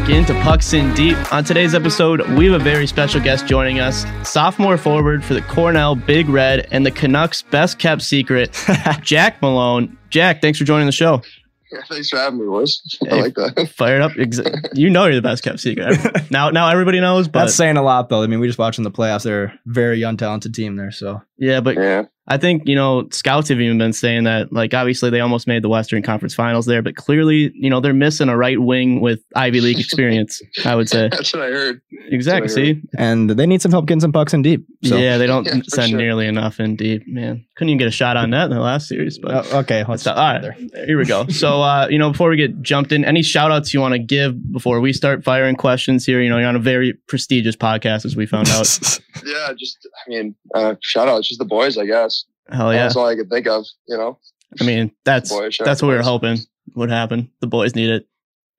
Back into Pucks in Deep. On today's episode, we have a very special guest joining us, sophomore forward for the Cornell Big Red and the Canucks' best kept secret, Jack Malone. Jack, thanks for joining the show. Yeah, thanks for having me, boys. I like that. Fired up. You know you're the best kept secret. Now, now everybody knows, but That's saying a lot, though. I mean, we just watching the playoffs. They're a very untalented team there. So yeah, but Yeah, I think, you know, scouts have even been saying that, like, obviously they almost made the Western Conference finals there, but clearly, you know, they're missing a right wing with Ivy League experience, I would say. that's what I heard. Exactly. That's what I See? and they need some help getting some pucks in deep. So yeah, they don't Yeah, send sure. nearly enough in deep, man. Couldn't even get a shot on net in the last series, but Uh, okay, let's So, all right, here we go. So, uh, you know, before we get jumped in, any shout outs you want to give before we start firing questions here? You know, you're on a very prestigious podcast, as we found out. Yeah, just I mean, uh, shout out, it's just the boys, I guess. Hell yeah. That's all I could think of. You know, I mean, that's Boys, that's out what we were hoping would happen. The boys need it.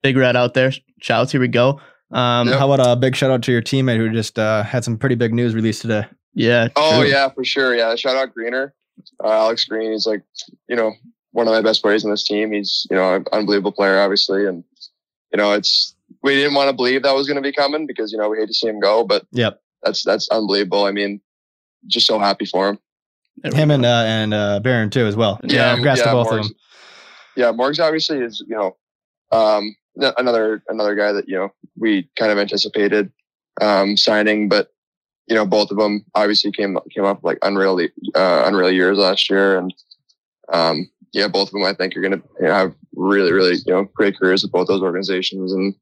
Big Red out there. Shouts. Here we go. Um, Yep. How about a big shout out to your teammate who just uh, had some pretty big news released today? Yeah. Oh true. yeah, for sure. Yeah, shout out Greener, uh, Alex Green. He's like, you know, one of my best players on this team. He's you know an unbelievable player, obviously, and you know it's we didn't want to believe that was going to be coming because you know we hate to see him go, but Yep, that's that's unbelievable. I mean, just so happy for him. There we him and uh, and uh, Barron too as well. Yeah, congrats to both of them. Yeah, Morgs obviously is you know um, another another guy that you know we kind of anticipated um, signing, but you know both of them obviously came came up like unreal uh, unreal years last year, and um, yeah, both of them I think are going to you know, have really really you know great careers with both those organizations, and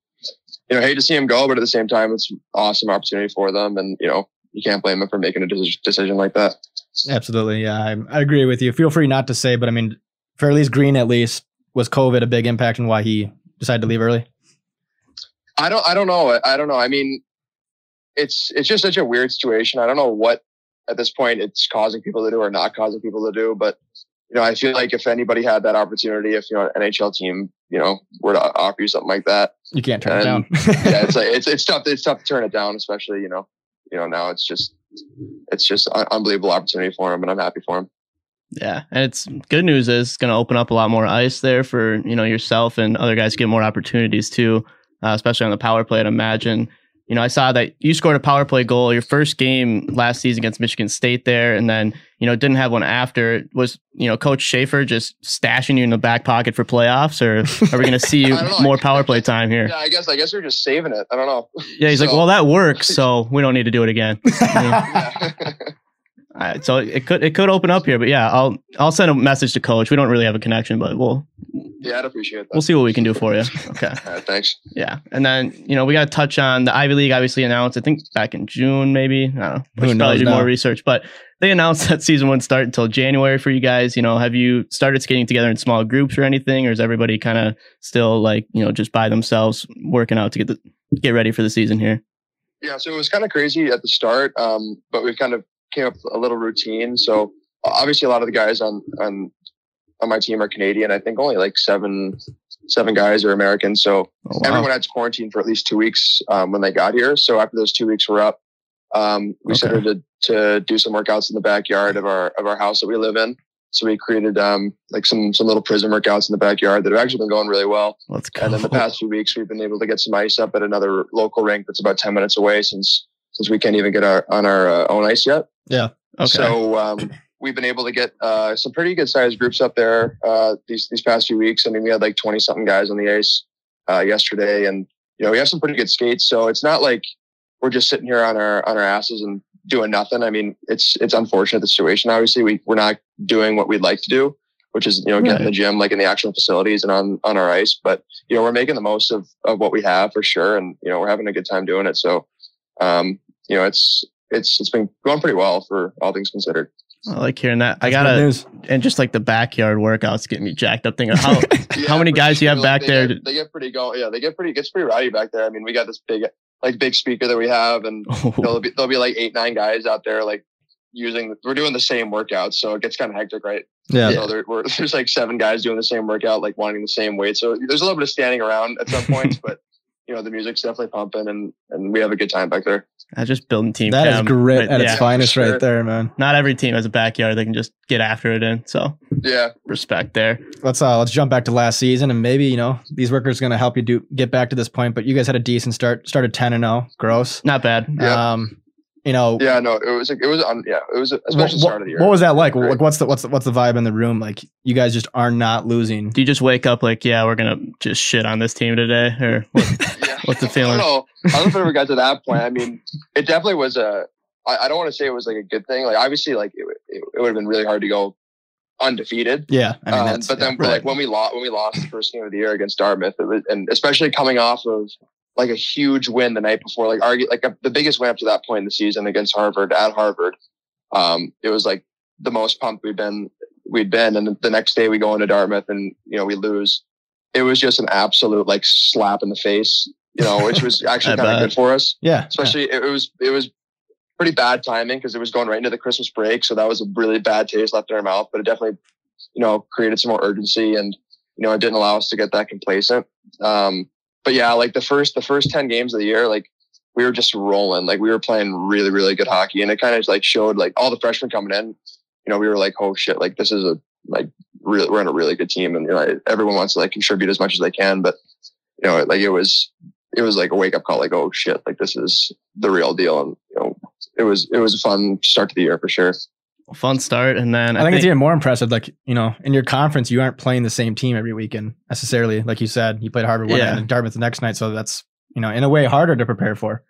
you know hate to see them go, but at the same time it's an awesome opportunity for them, and you know you can't blame them for making a decision like that. Absolutely, yeah, I, I agree with you. Feel free not to say, but I mean, for at least Green, at least was COVID a big impact in why he decided to leave early? I don't I don't know. I don't know. I mean, it's it's just such a weird situation. I don't know what at this point it's causing people to do or not causing people to do, but you know, I feel like if anybody had that opportunity, if you know an NHL team, you know, were to offer you something like that, You can't turn it down. yeah, it's like it's it's tough. It's tough to turn it down, especially you know, you know now it's just it's just an unbelievable opportunity for him, and I'm happy for him. Yeah, and it's good news is it's going to open up a lot more ice there for you know yourself and other guys get more opportunities too, uh, especially on the power play. I'd imagine. You know, I saw that you scored a power play goal your first game last season against Michigan State there, and then you know didn't have one after. Was you know Coach Schafer just stashing you in the back pocket for playoffs, or are we going to see you I don't know. more power play time here? Yeah, I guess I guess they're just saving it. I don't know. Yeah, he's like, well, that works, so we don't need to do it again. Yeah. All right, so it could it could open up here, but yeah, I'll I'll send a message to coach. We don't really have a connection, but we'll yeah, I'd appreciate that. we'll see what we can do for you. Okay, All right, thanks. yeah, and then you know we got to touch on the Ivy League. Obviously announced, I think back in June, maybe. I don't know. We should probably knows do more research, but they announced that season wouldn't start until January for you guys. You know, have you started skating together in small groups or anything, or is everybody kind of still like you know just by themselves working out to get the get ready for the season here? Yeah, so it was kind of crazy at the start, um, but we've kind of came up with a little routine. So obviously, a lot of the guys on on on my team are Canadian. I think only like seven seven guys are American. So Oh, wow. everyone had to quarantine for at least two weeks um, when they got here. So after those two weeks were up, um, we Okay. started to, to do some workouts in the backyard of our of our house that we live in. So we created um, like some some little prison workouts in the backyard that have actually been going really well. Let's go. And then the past few weeks, we've been able to get some ice up at another local rink that's about 10 minutes away since since we can't even get our on our uh, own ice yet. Okay. So um, we've been able to get uh, some pretty good sized groups up there uh, these these past few weeks. I mean, we had like 20 something guys on the ice uh, yesterday, and you know we have some pretty good skates. So it's not like we're just sitting here on our on our asses and doing nothing. I mean, it's it's unfortunate the situation. Obviously, we we're not doing what we'd like to do. which is you know getting Right. the gym like in the actual facilities and on on our ice. But you know we're making the most of of what we have for sure, and you know we're having a good time doing it. So um, you know it's it's it's been going pretty well for all things considered. I like hearing that. I That's good gotta news. and just like the backyard workouts getting me jacked up. Thinking how Yeah, How many guys do you have back they there Get, they get pretty go. Yeah, they get pretty. Gets pretty rowdy back there. I mean, we got this big, like, big speaker that we have, and you know, there'll be there'll be like eight, nine guys out there, like using. We're doing the same workout, so it gets kind of hectic, right? Yeah. So there, we're, there's like seven guys doing the same workout, like wanting the same weight. So there's a little bit of standing around at some points, but you know, the music's definitely pumping, and and we have a good time back there. I just building team. That is chem, grit but at its finest sure. right there, man. Not every team has a backyard they can just get after it in. So Yeah, respect there. Let's uh let's jump back to last season and maybe, you know, these workers are gonna help you do get back to this point, but you guys had a decent start, started ten and zero. Gross. Not bad. Yeah. Um you know, yeah, no, it was it was on. Yeah, it was especially what, the start of the year. what was that like? Right. Like what's the what's the, what's the vibe in the room? Like you guys just are not losing. Do you just wake up like, yeah, we're gonna just shit on this team today, or what? Yeah. What's the feeling? I don't know. I don't know if it ever got to that point. I mean, it definitely was a. I, I don't want to say it was like a good thing. Like obviously, like it, it, it would have been really hard to go undefeated. Yeah. I mean Um, but then, yeah, like when we lost, when we lost the first game of the year against Dartmouth, it was, and especially coming off of like a huge win the night before, like argue like a, the biggest win up to that point in the season against Harvard at Harvard. Um, it was like the most pumped we'd been we'd been, and the next day we go into Dartmouth and you know we lose. It was just an absolute like slap in the face, you know, which was actually kind of good for us yeah. especially it, it was it was pretty bad timing because it was going right into the Christmas break, so that was a really bad taste left in our mouth. But it definitely, you know, created some more urgency, and you know, it didn't allow us to get that complacent. Um, but yeah, like the first the first ten games of the year, like we were just rolling, like we were playing really really good hockey, and it kind of like showed like all the freshmen coming in. You know, we were like, oh shit, like this is a like really we're in a really good team, and you know, everyone wants to like contribute as much as they can, but you know, like it was it was like a wake up call, like, oh shit, like this is the real deal. And, you know, it was, it was a fun start to the year for sure. Fun start, and then I think it's even more impressive. Like you know, in your conference, you aren't playing the same team every weekend necessarily. Like you said, you played Harvard one Yeah. night and Dartmouth the next night, so that's you know, in a way, harder to prepare for.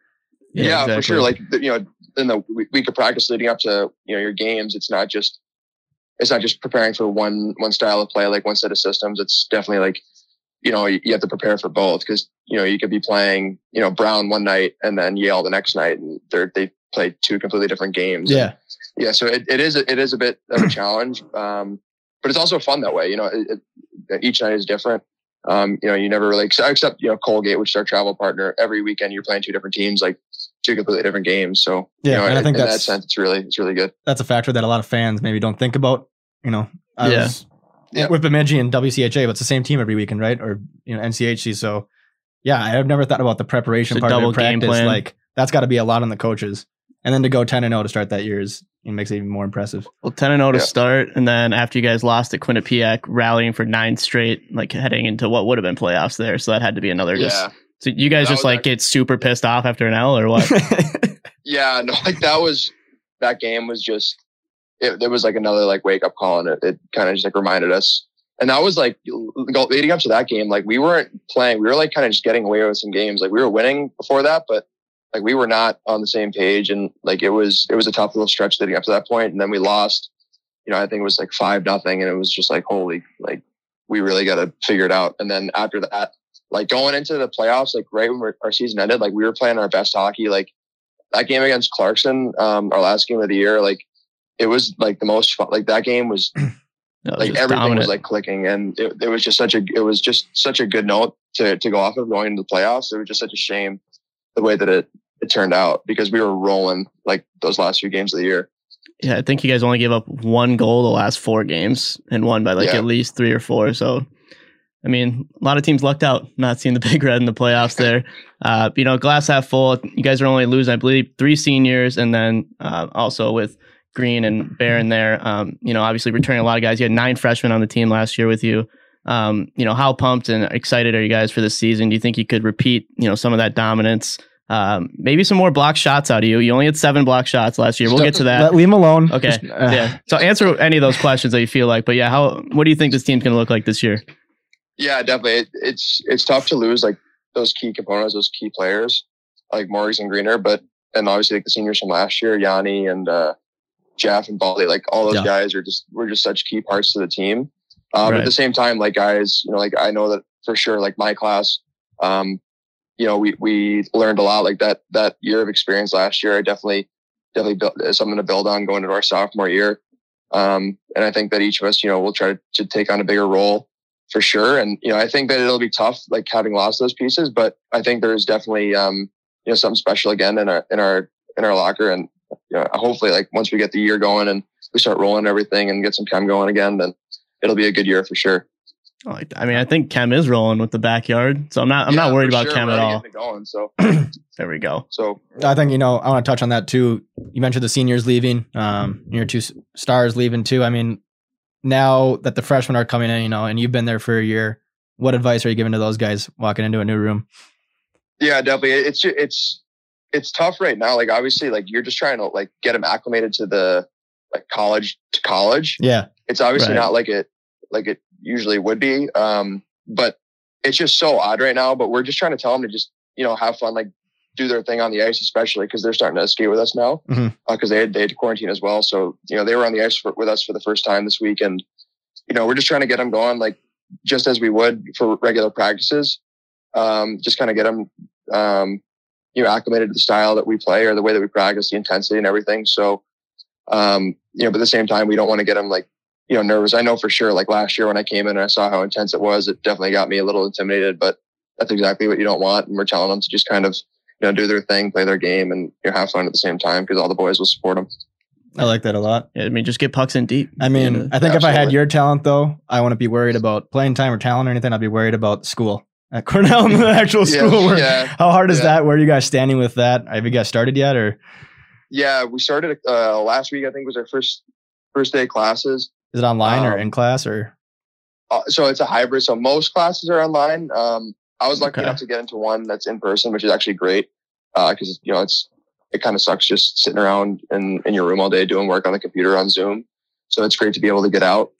Yeah, for exactly. sure. Like, you know, in the week of practice leading up to, you know, your games, it's not just, it's not just preparing for one, one style of play, like one set of systems. It's definitely like, you know, you, you have to prepare for both because, you know, you could be playing, you know, Brown one night and then Yale the next night and they're, they play two completely different games. Yeah, yeah so it, it is it is a bit of a challenge um but it's also fun that way you know it, it, each night is different um you know you never really except, except you know colgate which is our travel partner every weekend you're playing two different teams like two completely different games so Yeah, you know and I in, think in that that's- sense it's really it's really good that's a factor that a lot of fans maybe don't think about. You know, I Yeah. was Yeah. with Bemidji and WCHA, but it's the same team every weekend, right? Or you know, NCHC. So yeah, I've never thought about the preparation It's part of double it, game practice. plan. Like that's got to be a lot on the coaches, and then to go ten and zero to start that year is it makes it even more impressive. Well, 10 and 0 to Yeah. start. And then after you guys lost at Quinnipiac, rallying for nine straight, like heading into what would have been playoffs there. So that had to be another just. yeah So you guys That just like actually- get super pissed off after an L or what? yeah no like that was that game was just it, was like another like wake up call and it, it kind of just like reminded us. And that was like leading up to that game like we weren't playing we were like kind of just getting away with some games. Like we were winning before that but like we were not on the same page and like it was it was a tough little stretch leading up to that point. point and then we lost you know i think it was like five nothing and it was just like holy like we really got to figure it out. And then after that like going into the playoffs like right when our season ended like we were playing our best hockey. Like that game against clarkson um our last game of the year like it was like the most fun like that game was No, like just everything dominant. was like clicking and it, it was just such a it was just such a good note to to go off of going into the playoffs it was just such a shame the way that it it turned out because we were rolling like those last few games of the year Yeah, I think you guys only gave up one goal the last four games and won by like Yeah. at least three or four. So, I mean, a lot of teams lucked out not seeing the big red in the playoffs there. Uh, you know, glass half full. You guys are only losing, I believe, three seniors, and then uh, also with Green and Barron there. Um, you know, obviously returning a lot of guys. You had nine freshmen on the team last year with you. Um, you know, how pumped and excited are you guys for this season? Do you think you could repeat, you know, some of that dominance? Um, maybe some more block shots out of you. You only had seven block shots last year. We'll get to that. Let, leave him alone. Okay. Just, uh, yeah. So answer any of those questions that you feel like. But yeah, how what do you think this team's going to look like this year? yeah definitely it, it's it's tough to lose like those key components those key players like Morris and Greener but and obviously like the seniors from last year Yanni and uh Jeff and Baldy like all those Yeah. guys are just were just such key parts to the team Uh, But Right. at the same time, like guys, you know, like I know that for sure, like my class, um, you know, we we learned a lot. Like that that year of experience last year, I definitely definitely built something to build on going into our sophomore year. Um, and I think that each of us, you know, will try to, to take on a bigger role for sure. And you know, I think that it'll be tough, like having lost those pieces. But I think there's definitely, um, you know, something special again in our in our in our locker. And you know, hopefully, like once we get the year going and we start rolling everything and get some chem going again, then it'll be a good year for sure. I like. I mean, I think Chem is rolling with the backyard, so I'm not I'm Yeah, not worried about sure. Chem at all. Going, so There we go. so I think you know I want to touch on that too. You mentioned the seniors leaving, um, your two stars leaving too. I mean, now that the freshmen are coming in, you know, and you've been there for a year, what advice are you giving to those guys walking into a new room? Yeah, definitely. It's it's it's tough right now. Like obviously, like you're just trying to like get them acclimated to the like college to college. Yeah, It's obviously Right. not like it like it usually would be. Um, but it's just so odd right now. But we're just trying to tell them to just you know have fun, like do their thing on the ice, especially because they're starting to skate with us now because they had they had to quarantine as well. So you know they were on the ice for, with us for the first time this week, and you know we're just trying to get them going like just as we would for regular practices. Um, just kind of get them um, you know acclimated to the style that we play or the way that we practice, the intensity and everything. So um, you know, but at the same time, we don't want to get them like you know nervous. I know for sure. Like last year when I came in and I saw how intense it was, it definitely got me a little intimidated. But that's exactly what you don't want. And we're telling them to just kind of you know do their thing, play their game, and you know, have fun at the same time because all the boys will support them. I like that a lot. Yeah, I mean, just get pucks in deep. I mean, Yeah. I think if I had your talent though, I wouldn't be worried about playing time or talent or anything. I'd be worried about school at Cornell and the actual Yeah, school. Where, yeah. How hard is yeah. that? Where are you guys standing with that? Have you guys started yet? Or Yeah, we started uh, last week. I think was our first first day of classes. is it online or Um, in class? Or Uh, so it's a hybrid. So most classes are online. Um, I was lucky Okay. enough to get into one that's in person, which is actually great because you know it's it kind of sucks just sitting around in in your room all day doing work on the computer on Zoom. So it's great to be able to get out.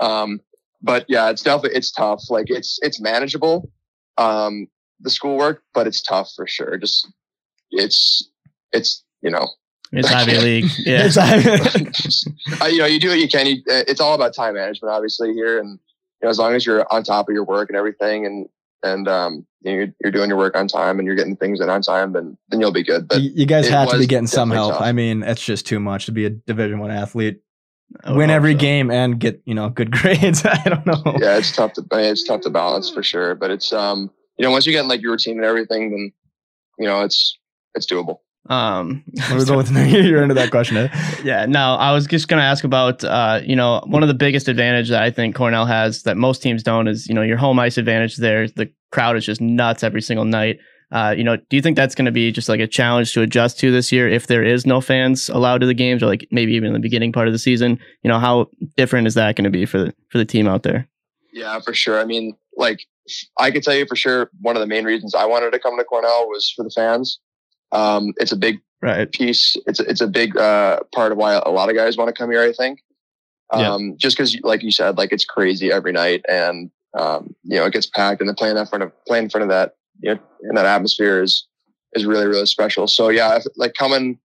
Um, but yeah, it's definitely it's tough. Like it's it's manageable, um, the schoolwork, but it's tough for sure. Just it's it's you know It's Ivy League. Yeah. It's- uh, you know, you do what you can. You, uh, it's all about time management, obviously here, and you know, as long as you're on top of your work and everything, and and um, you know, you're, you're doing your work on time and you're getting things in on time, then then you'll be good. But you, you guys it have to be getting some help. tough. I mean, it's just too much to be a Division One athlete, I would win every so. game, and get you know good grades. I don't know. yeah, it's tough to it's tough to balance for sure. But it's um, you know, once you get in like your routine and everything, then you know, it's it's doable. Um, We're going with you're into that question. Eh? yeah, no, I was just going to ask about, uh, you know, one of the biggest advantage that I think Cornell has that most teams don't is, you know, your home ice advantage there. The crowd is just nuts every single night. Uh, you know, do you think that's going to be just like a challenge to adjust to this year if there is no fans allowed to the games or like maybe even in the beginning part of the season? You know, how different is that going to be for the, for the team out there? Yeah, for sure. I mean, like I could tell you for sure, one of the main reasons I wanted to come to Cornell was for the fans. Um, it's a big Right. piece. It's it's a big uh, part of why a lot of guys want to come here. I think, Yeah. um, just because, like you said, like it's crazy every night, and um, you know it gets packed, and then playing that front of playing in front of that, you know, in that atmosphere is is really really special. So yeah, if, like coming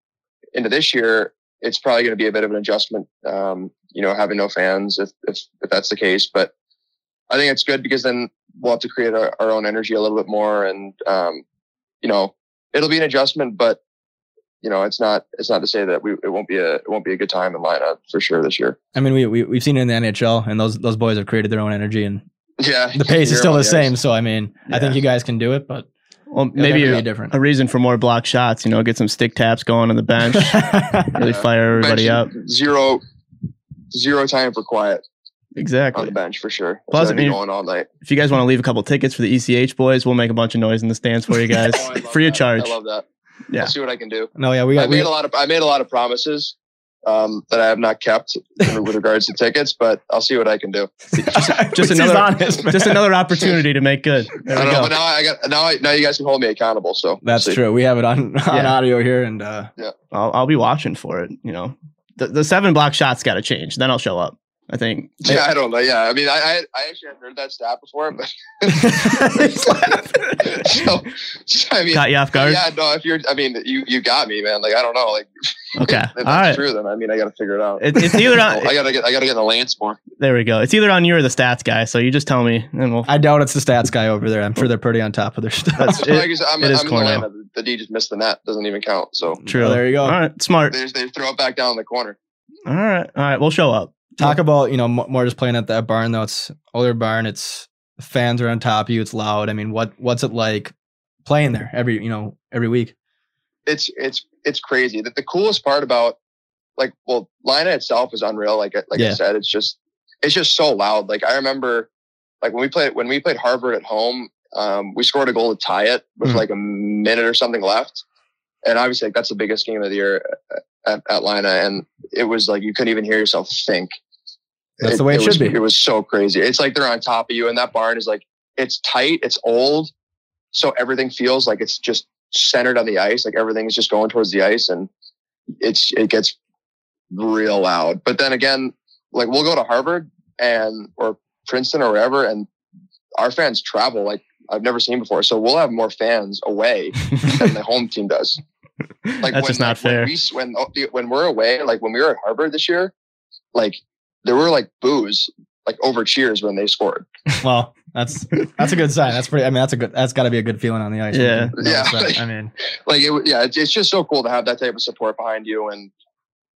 into this year, it's probably going to be a bit of an adjustment. Um, you know, having no fans, if if if that's the case, but I think it's good because then we'll have to create our, our own energy a little bit more, and um, you know, it'll be an adjustment, but you know, it's not it's not to say that we it won't be a it won't be a good time in lineup for sure this year. I mean, we, we we've seen it in the NHL, and those those boys have created their own energy, and Yeah, the pace is still the ice. same. So I mean, I think you guys can do it, but Well, maybe a, be different. a reason for more block shots, you know, get some stick taps going on the bench, really Yeah. fire everybody up. Zero zero time for quiet Exactly on the bench for sure. Plus, Plus, I mean- going all night. If you guys want to leave a couple tickets for the ECH boys, we'll make a bunch of noise in the stands for you guys, Oh, I love free of charge. I love that. Yeah. I'll see what I can do. no, yeah, we I got we, made a lot of I made a lot of promises um, that I have not kept with regards to tickets, but I'll see what I can do. just Which is another- honest. Just another opportunity to make good. There I we don't know, go. but now I got now I, now you guys can hold me accountable. So we'll That's see. true. We have it on on Yeah. audio here, and uh, I'll, I'll be watching for it. You know, the, the seven block shots got to change. Then I'll show up. I think. Yeah, I don't know. Yeah, I mean, I I, I actually hadn't heard that stat before, but so, so, I mean, Caught you off guard. yeah, no. If you're, I mean, you you got me, man. Like I don't know, like Okay. if All that's right. true, then I mean, I got to figure it out. It, it's either on. I gotta get, I gotta get the Lance more. there we go. It's either on you or the stats guy. So you just tell me, and we'll. I doubt it's the stats guy over there. I'm sure they're pretty on top of their stuff. That's- it- like said, I'm, it is I'm in Atlanta. The, the D just missed the net. Doesn't even count. So True. Oh, there you go. All right. Smart. they just, they throw it back down in the corner. All right. All right. We'll show up. Talk about you know more just playing at that barn though. It's older barn. It's fans are on top of you. It's loud. I mean, what what's it like playing there every you know every week? It's it's it's crazy. The, the coolest part about like well, Lynah itself is unreal. Like I- like Yeah. I said, it's just it's just so loud. Like I remember like when we played when we played Harvard at home, um, we scored a goal to tie it with Mhm. like a minute or something left. And obviously, like, that's the biggest game of the year at, at Lynah. And it was like you couldn't even hear yourself think. That's the way it was, should be. It was so crazy. It's like they're on top of you, and that barn is like it's tight, it's old, so everything feels like it's just centered on the ice. Like everything is just going towards the ice, and it's it gets real loud. But then again, like we'll go to Harvard and or Princeton or wherever, and our fans travel like I've never seen before. So we'll have more fans away than the home team does. Like That's just not like, fair. When, we, when oh, when we're away, like when we were at Harvard this year, like there were like boos like over cheers when they scored. Well, that's that's a good sign. That's pretty. I mean, that's a good. That's got to be a good feeling on the ice. Yeah. You can notice Yeah. that. I mean, Like it, yeah, it's, it's just so cool to have that type of support behind you, and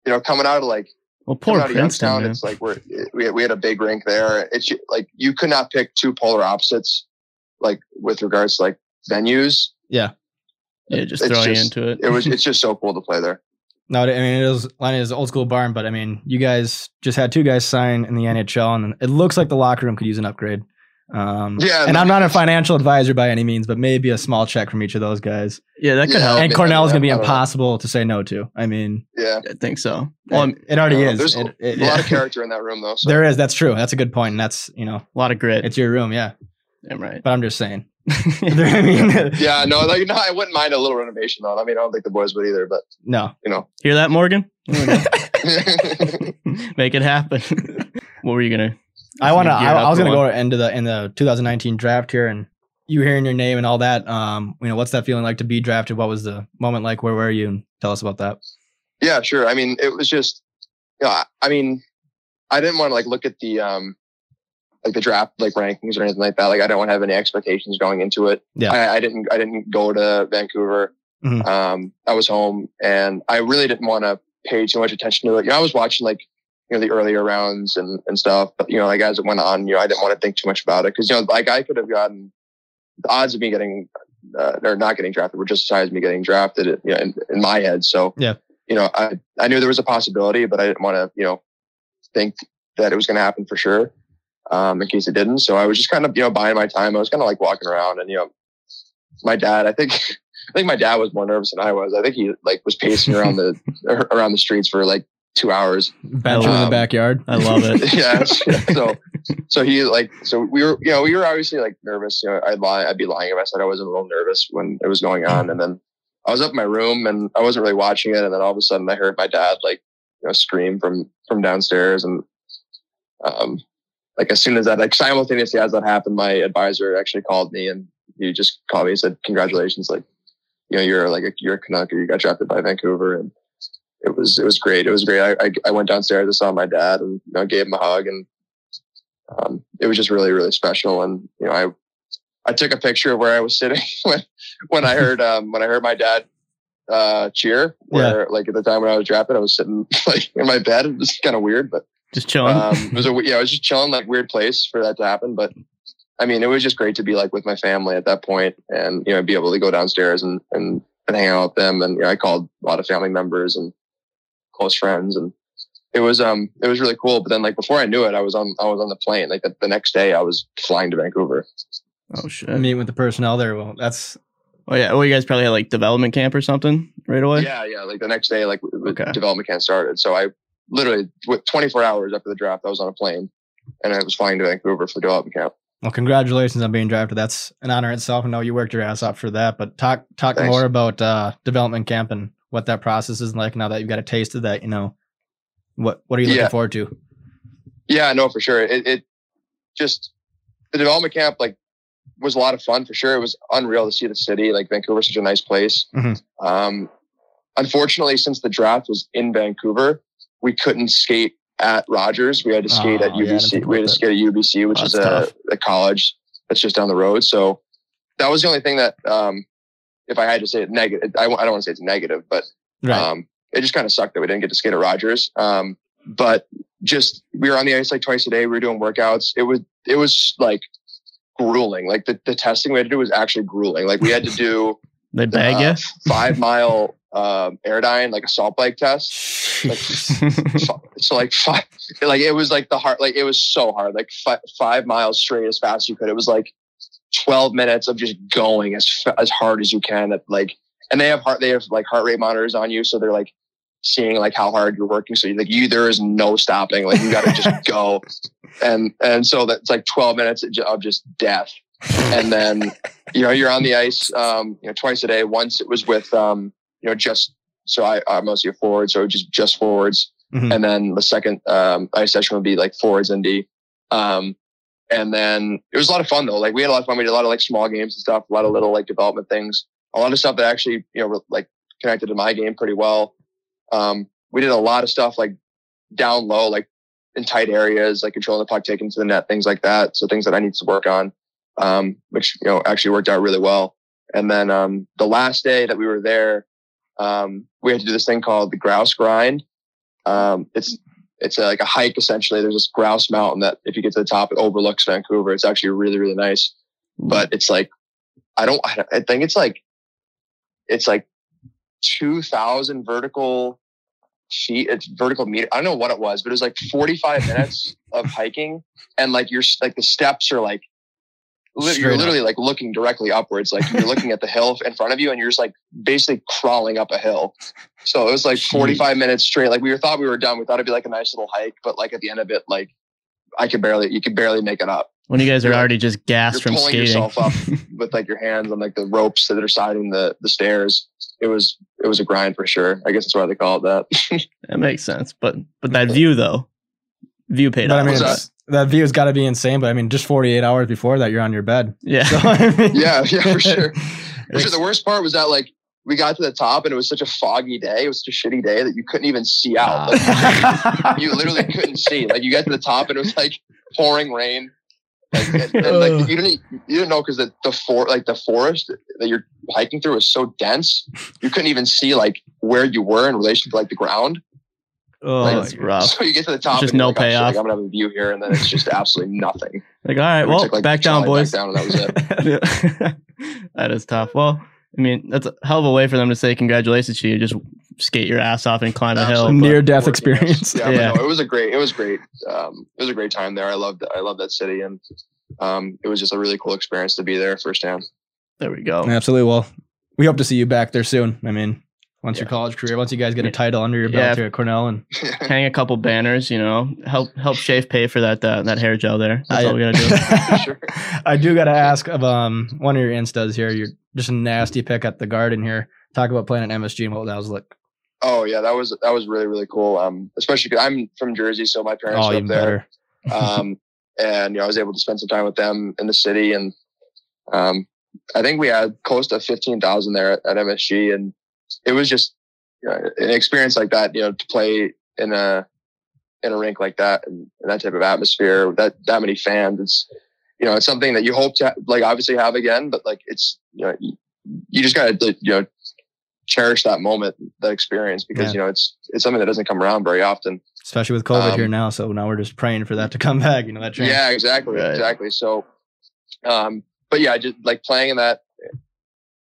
you know, coming out of like well, poor out of Princeton. Youngstown, it's like we're we had, we had a big rink there. It's like you could not pick two polar opposites, like with regards to like venues. Yeah, It just it's throw you just- into it. It was it's just so cool to play there. No, I mean, it is Lynah is old school barn, but I mean, you guys just had two guys sign in the NHL, and it looks like the locker room could use an upgrade. Um, Yeah, and I'm not a financial advisor by any means, but maybe a small check from each of those guys. yeah, that could Yeah. help. and yeah, Cornell is going to be I know. impossible to say no to. I mean, Yeah, I think so. Well, it, it already Uh, is. there's It- it- a lot yeah. of character in that room though. So. There is. That's true. That's a good point, and that's you know, a lot of grit. it's your room, yeah. Damn right. But I'm just saying. I mean, yeah, no, like no, I wouldn't mind a little renovation though. I mean, I don't think the boys would either, but no. you know. Hear that, Morgan? Make it happen. what were you gonna? I want to. I, I was going to go into the in the 2019 draft here, and you hearing your name and all that. Um, you know, what's that feeling like to be drafted? What was the moment like? Where were you? And tell us about that. Yeah, sure. I mean, it was just, you know, I- I mean, I didn't want to like look at the, um, like the draft, like rankings or anything like that. Like I don't want to have any expectations going into it. Yeah. I, I didn't, I didn't go to Vancouver. Mhm. Um, I was home and I really didn't want to pay too much attention to it. You know, I was watching like, you know, the earlier rounds and, and stuff, but you know, like as it went on, you know, I didn't want to think too much about it. Cause you know, like I could have gotten the odds of me getting, uh, or not getting drafted were just as high as me getting drafted, you know, in, in my head. So, Yeah. you know, I, I knew there was a possibility, but I didn't want to, you know, think that it was going to happen for sure. Um, in case it didn't. So I was just kind of, you know, buying my time. I was kind of like walking around and, you know, my dad, I think, I think my dad was more nervous than I was. I think he like was pacing around the, around the streets for like two hours. Bench in the Um, backyard. I love it. yeah. So, so he like, so we were, you know, we were obviously like nervous. You know, I'd lie, I'd be lying if I said I wasn't a little nervous when it was going on. And then I was up in my room and I wasn't really watching it. And then all of a sudden I heard my dad like, you know, scream from, from downstairs. And, um, like as soon as that, like simultaneously as that happened, my advisor actually called me and he just called me and said, congratulations. Like, you know, you're like, a, you're a Canuck or you got drafted by Vancouver. And it was, it was great. It was great. I, I, I went downstairs, I saw my dad and, you know, gave him a hug and, um, it was just really, really special. And, you know, I, I took a picture of where I was sitting when, when I heard, um, when I heard my dad, uh, cheer where like at the time when I was drafted, I was sitting like in my bed. It was kind of weird, but, Just chilling. um, it was a, yeah, I was just chilling, like weird place for that to happen. But I mean, it was just great to be like with my family at that point and, you know, be able to go downstairs and, and, and hang out with them. And, you know, I called a lot of family members and close friends and it was, um, it was really cool. But then like before I knew it, I was on, I was on the plane. Like the, the next day I was flying to Vancouver. oh shit. Meeting with the personnel there. Well, that's Oh yeah. Well, you guys probably had like development camp or something right away. Yeah. Yeah. Like the next day, like Okay. development camp started. So I literally with 24 hours after the draft, I was on a plane and I was flying to Vancouver for development camp. well. Congratulations on being drafted. That's an honor in itself. I know you worked your ass off for that. But talk talk Thanks. more about uh, development camp and what that process is like now that you've got a taste of that. You know, what what are you looking Yeah. forward to? Yeah, no, for sure. It, it just the development camp, like was a lot of fun for sure. It was unreal to see the city. Like Vancouver's such a nice place. Mhm. Um, unfortunately, since the draft was in Vancouver, we couldn't skate at Rogers. We had to skate Oh, at yeah, UBC. think we had to skate at UBC, which is a, a college that's just down the road. So that was the only thing that, um, if I had to say it negative, I, I don't want to say it's negative, but Right. um, it just kind of sucked that we didn't get to skate at Rogers. Um, but just we were on the ice like twice a day. We were doing workouts. It was it was like grueling. Like the, the testing we had to do was actually grueling. Like we had to do They bag uh, five mile um, airdyne, like assault bike test. Like fi- so, like five, like it was like the hard, like it was so hard. Like fi- five miles straight as fast as you could. It was like twelve minutes of just going as as hard as you can. At like, and they have heart, they have like heart rate monitors on you, so they're like seeing like how hard you're working. So you like you there is no stopping. Like you got to just go, and and so that's like twelve minutes of of just death. And then you know you're on the ice, um, you know, twice a day. Once it was with, um, you know, just so I, I'm mostly a forward, so just just forwards. Mhm. And then the second um, ice session would be like forwards and D. Um, and then it was a lot of fun though. Like we had a lot of fun. We did a lot of like small games and stuff, a lot of little like development things, a lot of stuff that actually, you know, like connected to my game pretty well. Um, we did a lot of stuff like down low, like in tight areas, like controlling the puck, taking to the net, things like that. So things that I need to work on, um, which, you know, actually worked out really well. And then, um, the last day that we were there, um, we had to do this thing called the grouse grind. Um, it's, it's a, like a hike essentially. There's this grouse mountain that if you get to the top, it overlooks Vancouver. It's actually really, really nice, but it's like, I don't, I don't- I think it's like, it's like 2000 vertical feet. It's vertical meter. I don't know what it was, but it was like 45 minutes of hiking. And like you're like the steps are like, li- Straight you're up. literally like looking directly upwards. Like you're looking at the hill in front of you and you're just like basically crawling up a hill. So it was like 45 minutes straight. Like we were, thought we were done. We thought it'd be like a nice little hike, but like at the end of it, like I could barely, you could barely make it up when you guys are you're like- already just you're gassed from pulling skating. yourself up with like your hands on like the ropes that are siding the, the stairs. It was, it was a grind for sure. I guess that's why they call it that. that makes sense. But but that view though, view paid But I off. mean, it's- that view's got to be insane. But I mean, just 48 hours before that, you're on your bed. yeah. So, I mean, yeah, yeah, for sure. For sure. The worst part was that like we got to the top and it was such a foggy day. It was such a shitty day that you couldn't even see out. Ah. Like, you literally couldn't see. Like you got to the top and it was like pouring rain. Like, and, and, like you didn't you didn't know because the, the for like the forest that you're hiking through is so dense you couldn't even see like where you were in relation to like the ground. Oh, Like, that's rough. So you get to the top, Just and no like, oh, shit, payoff. like, I'm gonna have a view here, and then it's just absolutely nothing. Like, all right, We well, took, like, back down, slide boys. down, and that was it. that is tough. Well, I mean, that's a hell of a way for them to say congratulations to you. Just skate your ass off and climb a hill. Near death experience. Yeah, Yeah. But no, it was a great. It was great. Um, it was a great time there. I loved. I loved that city, and um, it was just a really cool experience to be there firsthand. There we go. Absolutely. Well, we hope to see you back there soon. I mean, once your college career, once you guys get a title under your Yeah. belt here at Cornell, and Hang a couple banners, you know, help help Shave pay for that uh, that hair gel there. That's I- all we gotta do. Sure. I do got to ask of um one of your instas here. You're just a nasty pick at the garden here. Talk about playing at MSG and what that was like. Oh yeah, that was that was really really cool. Um, especially 'cause I'm from Jersey, so my parents Oh, are up there. um, and you know I was able to spend some time with them in the city, and um, I think we had close to fifteen thousand there at, at MSG, and it was just you know, an experience like that. You know, to play in a in a rink like that and, and that type of atmosphere, that that many fans, it's you know it's something that you hope to like obviously have again, but like it's you know you, you just gotta you know cherish that moment, that experience, because Yeah. you know it's it's something that doesn't come around very often. Especially with COVID Um, here now. So now we're just praying for that to come back. You know, that change. Yeah, exactly, Right. exactly. So, um, but yeah, just like playing in that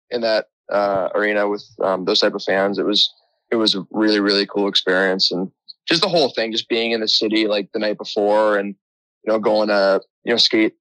in that uh, arena with um, those type of fans, it was it was a really really cool experience, and just the whole thing, just being in the city like the night before, and you know going to you know skate,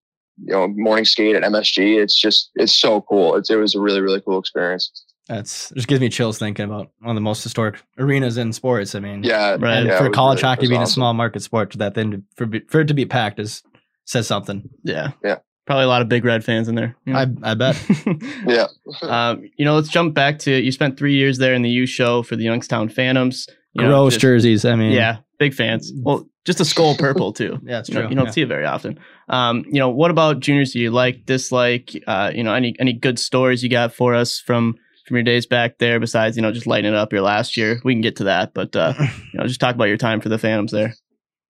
you know morning skate at MSG. It's just it's so cool. It's it was a really really cool experience. That's just gives me chills thinking about one of the most historic arenas in sports. I mean, Yeah, Right. yeah, for college really- hockey was being a small market sport, that then for for it to be packed is says something. Yeah. Yeah. Probably a lot of big red fans in there. you know? I I bet. Yeah, um, you know, let's jump back to you spent three years there in the U show for the Youngstown Phantoms. You know, Gross just- jerseys. I mean, Yeah, big fans. Well, just a skull purple too. Yeah, it's You, know, true. you don't Yeah. see it very often. Um, you know, what about juniors? Do you like, dislike? Uh, you know, any any good stories you got for us from from your days back there? Besides, you know, just lighting it up your last year. We can get to that, but uh, you know, just talk about your time for the Phantoms there.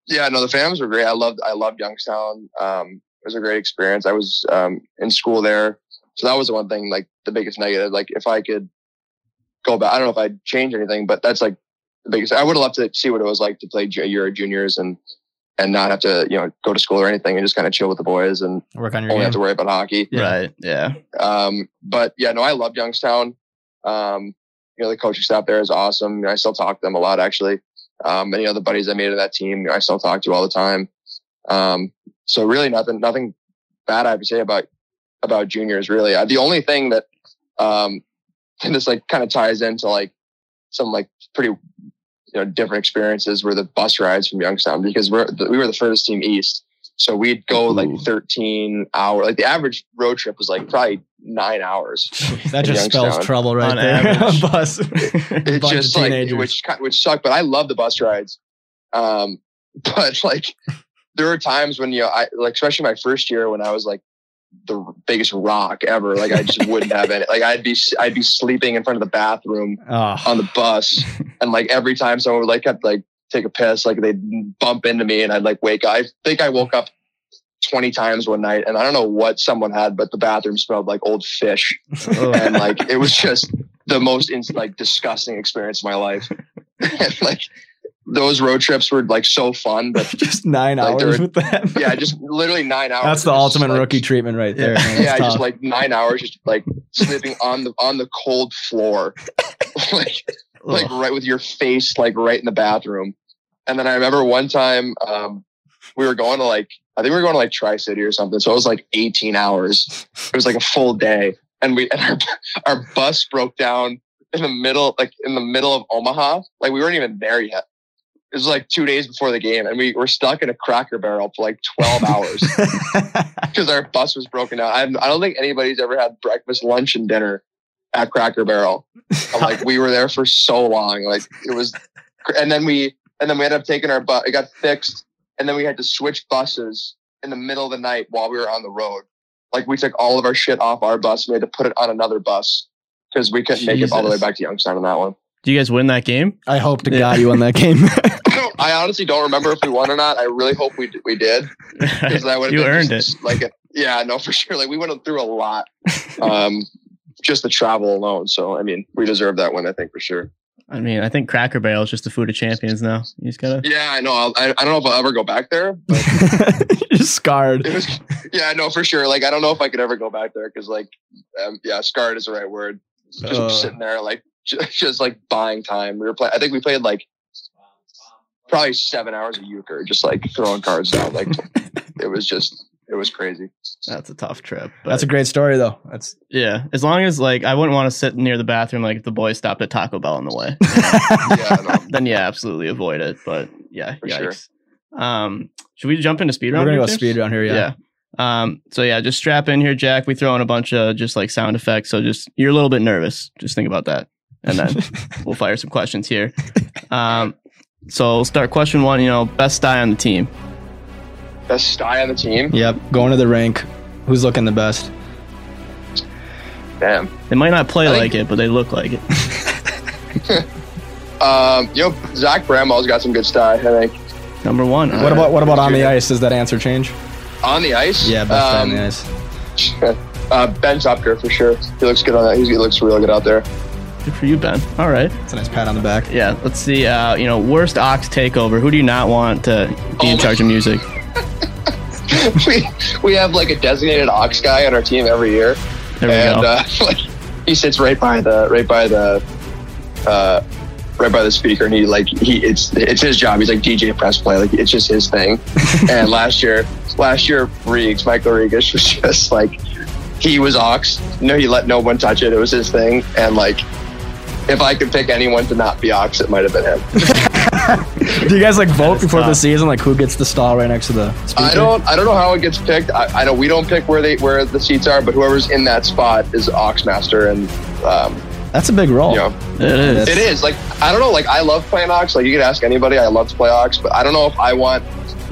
Yeah, no, the Phantoms were great. I loved I loved Youngstown. Um, it was a great experience. I was um, in school there, so that was the one thing, like the biggest negative. Like if I could go back, I don't know if I'd change anything, but that's like the biggest. I would have loved to see what it was like to play ju- Euro juniors and and not have to you know go to school or anything and just kind of chill with the boys and Work on your only have to worry about hockey. Yeah. Right? Yeah. Um, but yeah, no, I loved Youngstown. Um, you know, the coaching staff there is awesome. You know, I still talk to them a lot actually. Um, and you know, the buddies I made of that team, you know, I still talk to all the time. Um, so really nothing, nothing bad I have to say about, about juniors really. Uh, the only thing that, um, this like kind of ties into like some like pretty, you know, different experiences were the bus rides from Youngstown because we're, we were the furthest team east. So we'd go like 13 hour, like the average road trip was like probably nine hours. That just spells trouble right On there. average. Bus. It's Bunch of just like, teenagers. which, ki- which sucked, but I love the bus rides. Um, but like there were times when, you know, I like, especially my first year when I was like the biggest rock ever, like I just wouldn't have it. Like I'd be, I'd be sleeping in front of the bathroom Oh, on the bus. And like every time someone would like have like take a piss, like they'd bump into me and I'd like wake up. I think I woke up 20 times one night and I don't know what someone had, but the bathroom smelled like old fish. And like it was just the most like disgusting experience of my life. and like those road trips were like so fun, but just nine Like, hours with that. yeah, just literally nine hours. That's the ultimate like, rookie treatment right there. man. Yeah, just like nine hours, just like sleeping on the on the cold floor, like like Ugh. right with your face like right in the bathroom. And then I remember one time um, we were going to like I think we were going to like Tri City or something. So it was like 18 hours. It was like a full day, and we and our our bus broke down in the middle like in the middle of Omaha. Like we weren't even there yet. It was like two days before the game, and we were stuck in a Cracker Barrel for like 12 hours because our bus was broken down. I, I don't think anybody's ever had breakfast, lunch, and dinner at Cracker Barrel. I'm like we were there for so long. Like it was, and then we and then we ended up taking our bus. It got fixed, and then we had to switch buses in the middle of the night while we were on the road. Like we took all of our shit off our bus. and We had to put it on another bus because we couldn't make it all the way back to Youngstown on that one. Do you guys win that game? I hope to Yeah. God you won that game. I, honestly don't remember if we won or not. I really hope we we did because that would have you been earned just, it. Like yeah, no, for sure. Like we went through a lot, um, just the travel alone. So I mean, we deserve that win. I think for sure. I mean, I think Cracker Barrel is just the food of champions now. You just gotta. Yeah, I know. I'll, I I don't know if I'll ever go back there, but You're scarred. it was yeah, I know for sure. Like I don't know if I could ever go back there because like um, yeah, scarred is the right word. Just Uh. sitting there like just, just like buying time. We were playing. I think we played like probably seven hours of euchre, just like throwing cards out. Like it was just it was crazy. That's a tough trip. But That's a great story though. That's yeah. As long as like I wouldn't want to sit near the bathroom like if the boys stopped at Taco Bell on the way. Yeah, no, then yeah, absolutely avoid it. But yeah, For sure. Um, should we jump into speed round? we're gonna go speed around here. Yeah. Yeah. Um, so yeah, just strap in here, Jack. We throw in a bunch of just like sound effects. So just you're a little bit nervous. Just think about that. And then we'll fire some questions here. Um, so we'll start question one, you know, best die on the team. best sty on the team. Yep. Going to the rink. Who's looking the best? Damn. They might not play I like think- it, but they look like it. Um, you know, Zach Bramwell's got some good sty. I think Number one. What Alright. about what about on the ice? Does that answer change? on the ice. Yeah, best guy on um, the ice. uh, Ben Tupker for sure. He looks good on that. He looks real good out there. Good for you, Ben. All right. It's a nice pat on the back. Yeah. Let's see. Uh, you know, worst aux takeover. Who do you not want to be in Oh. charge of music? we we have like a designated aux guy on our team every year, There we and go. uh, like he sits right by the right by the uh, right by the speaker, and he like he it's it's his job. He's like DJ press play, like it's just his thing. and last year, last year Reegs, Michael Reegs was just like he was aux. No, he let no one touch it. It was his thing, and like. If I could pick anyone to not be aux, it might have been him. Do you guys like vote is before the season? Like who gets the stall right next to the speaker? I don't I don't know how it gets picked. I, I know we don't pick where they where the seats are, but whoever's in that spot is Auxmaster, and um, That's a big role. You know, It is. it is like I don't know. Like I love playing Aux. Like you could ask anybody. I love to play Aux, but I don't know if I want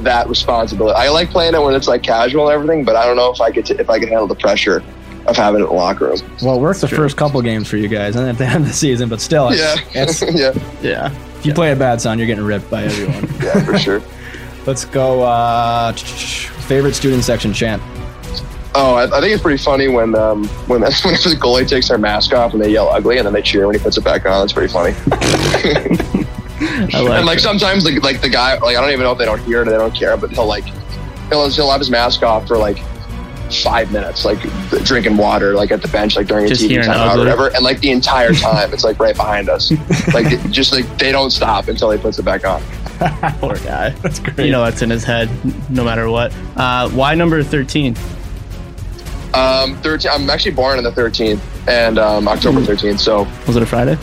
that responsibility. I like playing it when it's like casual and everything, but I don't know if I could t- if I can handle the pressure of having it in the locker room. Well, it worked the first couple games for you guys, and at the end of the season, but still, it's, Yeah, it's, yeah, Yeah. if you play a bad sound, you're getting ripped by everyone. yeah, for sure. Let's go. Uh, favorite student section chant. Oh, I, I think it's pretty funny when um, when when the goalie takes their mask off and they yell ugly, and then they cheer when he puts it back on. That's pretty funny. I like, and like it. sometimes like like the guy like I don't even know if they don't hear it or they don't care, but he'll like he'll he'll have his mask off for like five minutes, like drinking water, like at the bench, like during a TV hearing timeout or whatever, and like the entire time it's like right behind us, like just like they don't stop until he puts it back on. Poor guy. That's great. You know that's in his head, no matter what. Uh, why number 13? Um, thirteen. I'm actually born on the 13th and um, October 13th, so Was it a Friday?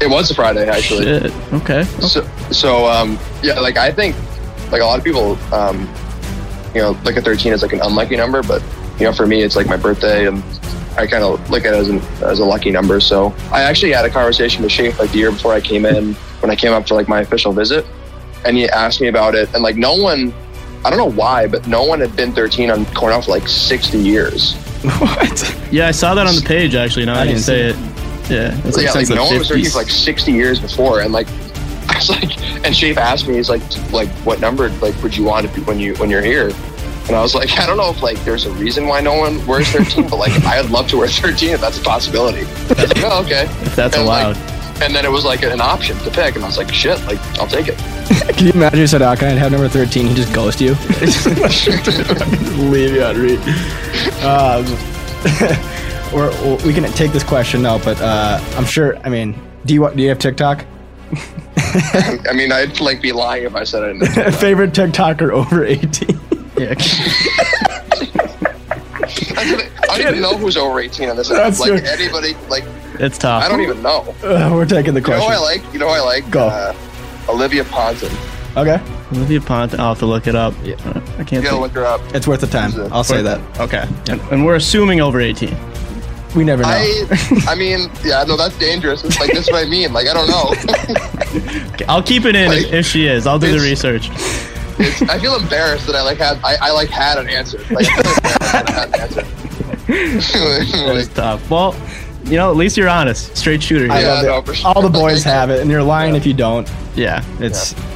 it was a Friday actually. Shit. Okay. So, so um, yeah, like I think, like a lot of people, um, you know, look at 13 is like an unlucky number, but you know, for me, it's like my birthday, and I kind of look at it as, an, as a lucky number. So I actually had a conversation with Shafe like the year before I came in, when I came up for like my official visit, and he asked me about it, and like no one, I don't know why, but no one had been 13 on Cornell for like 60 years. what? Yeah, I saw that on the page actually. Now I I, didn't say it. Yeah, it's like yeah, like since the no one was 13 for like 60 years before, and like I was like, and Shafe asked me, he's like, like what number like would you want if you, when you when you're here? And I was like, I don't know if like there's a reason why no one wears 13, but like I'd love to wear 13 if that's a possibility. I was like, oh, okay. that's and, like, allowed. And then it was like an option to pick, and I was like, shit, like I'll take it. Can you imagine you said, "Oh, can I have number 13? He just ghost you. Leave you on read. Um, or, or we can take this question now, but uh, I'm sure. I mean, do you do you have TikTok? I mean, I'd like be lying if I said I didn't. Favorite TikToker over 18? yeah. I didn't, even know who's over 18 on this. That's like true. anybody, like It's tough. I don't even know. Uh, we're taking the question. You know who. I like? You know who I like? Go. Uh, Olivia Ponton. Okay, Olivia Pont. I'll have to look it up. Yeah. I can't. You gotta think. look her up. it's worth the time. I'll say that. Okay. And, and we're assuming over 18. We never know. I, I mean, yeah, no, that's dangerous. It's like this is what I mean. Like I don't know. I'll keep it in if, Like, if she is. I'll do the research. I feel embarrassed that I like had I, I like had an answer. Like I feel embarrassed that I had an answer. That is Like, tough. Well, you know, at least you're honest. Straight shooter I here. Yeah, love it. no, sure. All the boys have it, and you're lying if you don't. Yeah. It's yeah.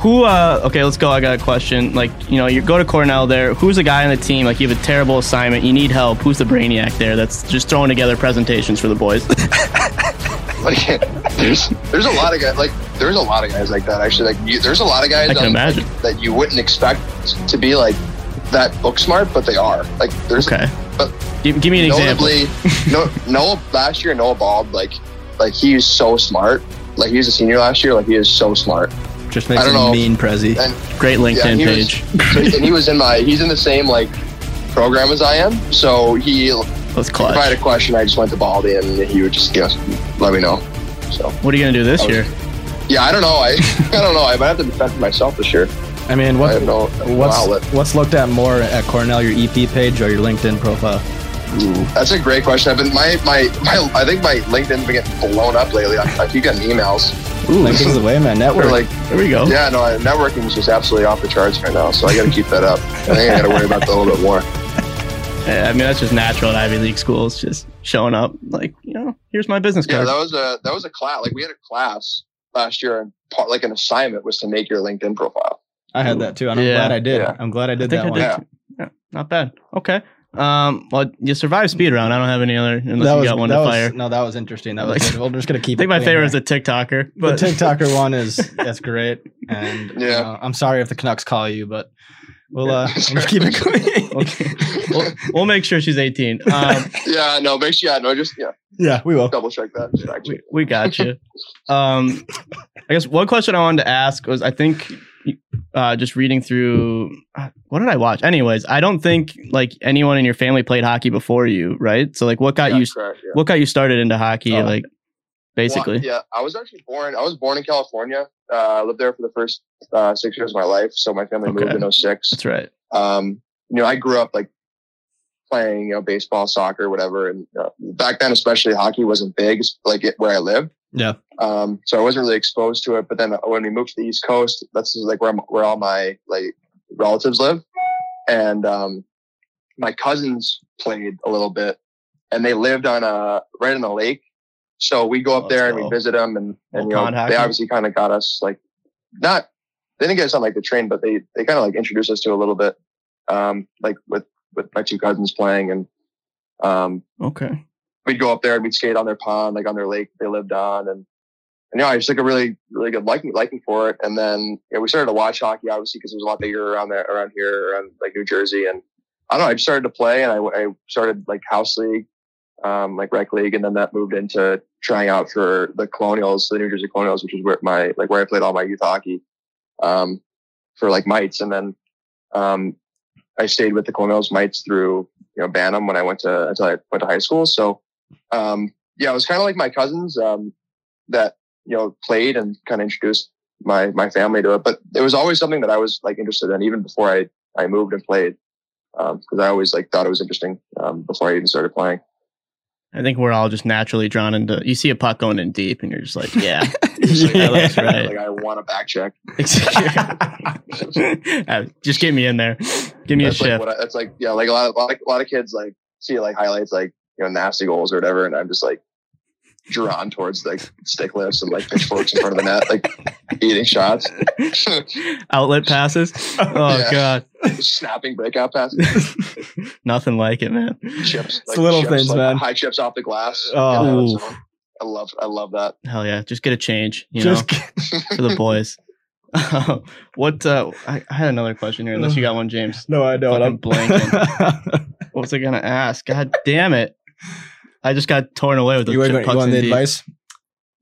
Who? uh Okay, let's go. I got a question. Like, you know, you go to Cornell. There, who's the guy on the team? Like, you have a terrible assignment. You need help. Who's the brainiac there? That's just throwing together presentations for the boys. like, there's there's a lot of guys like there's a lot of guys like that actually. Like you, there's a lot of guys I can on, like, imagine. that you wouldn't expect to be like that book smart, but they are. Like there's Okay. but Give, give me an example. no Noah last year Noah Bald like like he he's so smart. Like he was a senior last year. Like he is so smart. Just makes I don't know. mean prezi. And Great LinkedIn he was- page. so, and he was in my he's in the same like program as I am. So he That's if I had a question, I just went to Baldy and he would just you know, let me know. So What are you gonna do this was- year? yeah, I don't know. I I don't know. I might have to defend myself this year. I mean, what, have no, no what's outlet. what's looked at more at Cornell, your EP page or your LinkedIn profile? That's a great question. I've been my my, my I think my LinkedIn's been getting blown up lately. I, I keep getting emails. Ooh, LinkedIn's the way, man. Network. Like, there we go. yeah, no, uh, networking is just absolutely off the charts right now. So I got to keep that up. I think I got to worry about that a little bit more. Yeah, I mean, that's just natural at Ivy League schools, just showing up. Like, you know, here's my business card. Yeah, card. that was a that was a class. Like we had a class last year, and part like an assignment was to make your LinkedIn profile. I had that too, and I'm Yeah. glad I did. Yeah. I'm glad I I did think that I one. did. Yeah. Yeah, not bad. Okay. Um, well, you survived speed round. I don't have any other unless That you was, got one that to was- fire. No, that was interesting. That was Like- good. We're just gonna keep. I keep. think it my favorite there. is the TikToker, but the TikToker one is that's great, and Yeah. yeah, I'm sorry if the Canucks call you, but we'll uh, Yeah. we'll just keep it clean. okay. we'll, we'll make sure she's 18. Um, Yeah, no, make sure. Yeah, no, just yeah, yeah, we will. double check that. We, we got you. Um, I guess one question I wanted to ask was I think uh, just reading through uh, what did I watch? Anyways, I don't think like anyone in your family played hockey before you, right? So like, what got you? correct, yeah. What got you started into hockey? Oh. Like, basically. Well, yeah, I was actually born. I was born in California. Uh, I lived there for the first uh, six years of my life. So my family moved in 06. That's right. Um, you know, I grew up like playing, you know, baseball, soccer, whatever. And uh, back then, especially hockey wasn't big, like it, where I lived. Yeah. Um, so I wasn't really exposed to it. But then when we moved to the East Coast, that's like where I'm, where all my like relatives live, and um, my cousins played a little bit, and they lived on a right in the lake. So we go up there and we visit them, and and you know they obviously kind of got us like not they didn't get us on like the train, but they they kind of like introduced us to a little bit, um, like with with my two cousins playing, and um, Okay. We'd go up there and we'd skate on their pond, like on their lake they lived on. And, and yeah, I just like a really, really good liking, liking for it. And then, know, we started to watch hockey, obviously, because it was a lot bigger around there, around here, around like New Jersey. And I don't know, I just started to play and I, I started like house league, um, like rec league. And then that moved into trying out for the Colonials, the New Jersey Colonials, which is where my, like where I played all my youth hockey, um, for like mites. And then, um, I stayed with the Colonials mites through, you know, Bantam when I went to, until I went to high school. So, um, yeah, it was kind of like my cousins, um, that, you know, played and kind of introduced my, my family to it. But it was always something that I was like interested in even before I, I moved and played. Um, cause I always like thought it was interesting, um, before I even started playing. I think we're all just naturally drawn into. You see a puck going in deep, and you're just like, yeah, It's like, Yeah, I, that's right. Like I want to back check. Uh, just get me in there. Give me that's a like shift. what I, that's like, yeah, like a lot of, like a lot of kids like see like highlights, like, you know, nasty goals or whatever. And I'm just like drawn towards like stick lifts and like pitchforks in front of the net, like eating shots, Outlet passes. Oh Yeah. god, snapping breakout passes, nothing like it, man. chips, It's little chips, things, like, man. High chips off the glass. Oh. Yeah, Ooh. so I love, I love that. Hell yeah, just get a change, you Just know, for the boys. what? Uh, I, I had another question here. Unless you got one, James. no, I don't. I'm blanking. What was I gonna ask? God damn it! I just got torn away with the you, were chip going, you want the deep. advice?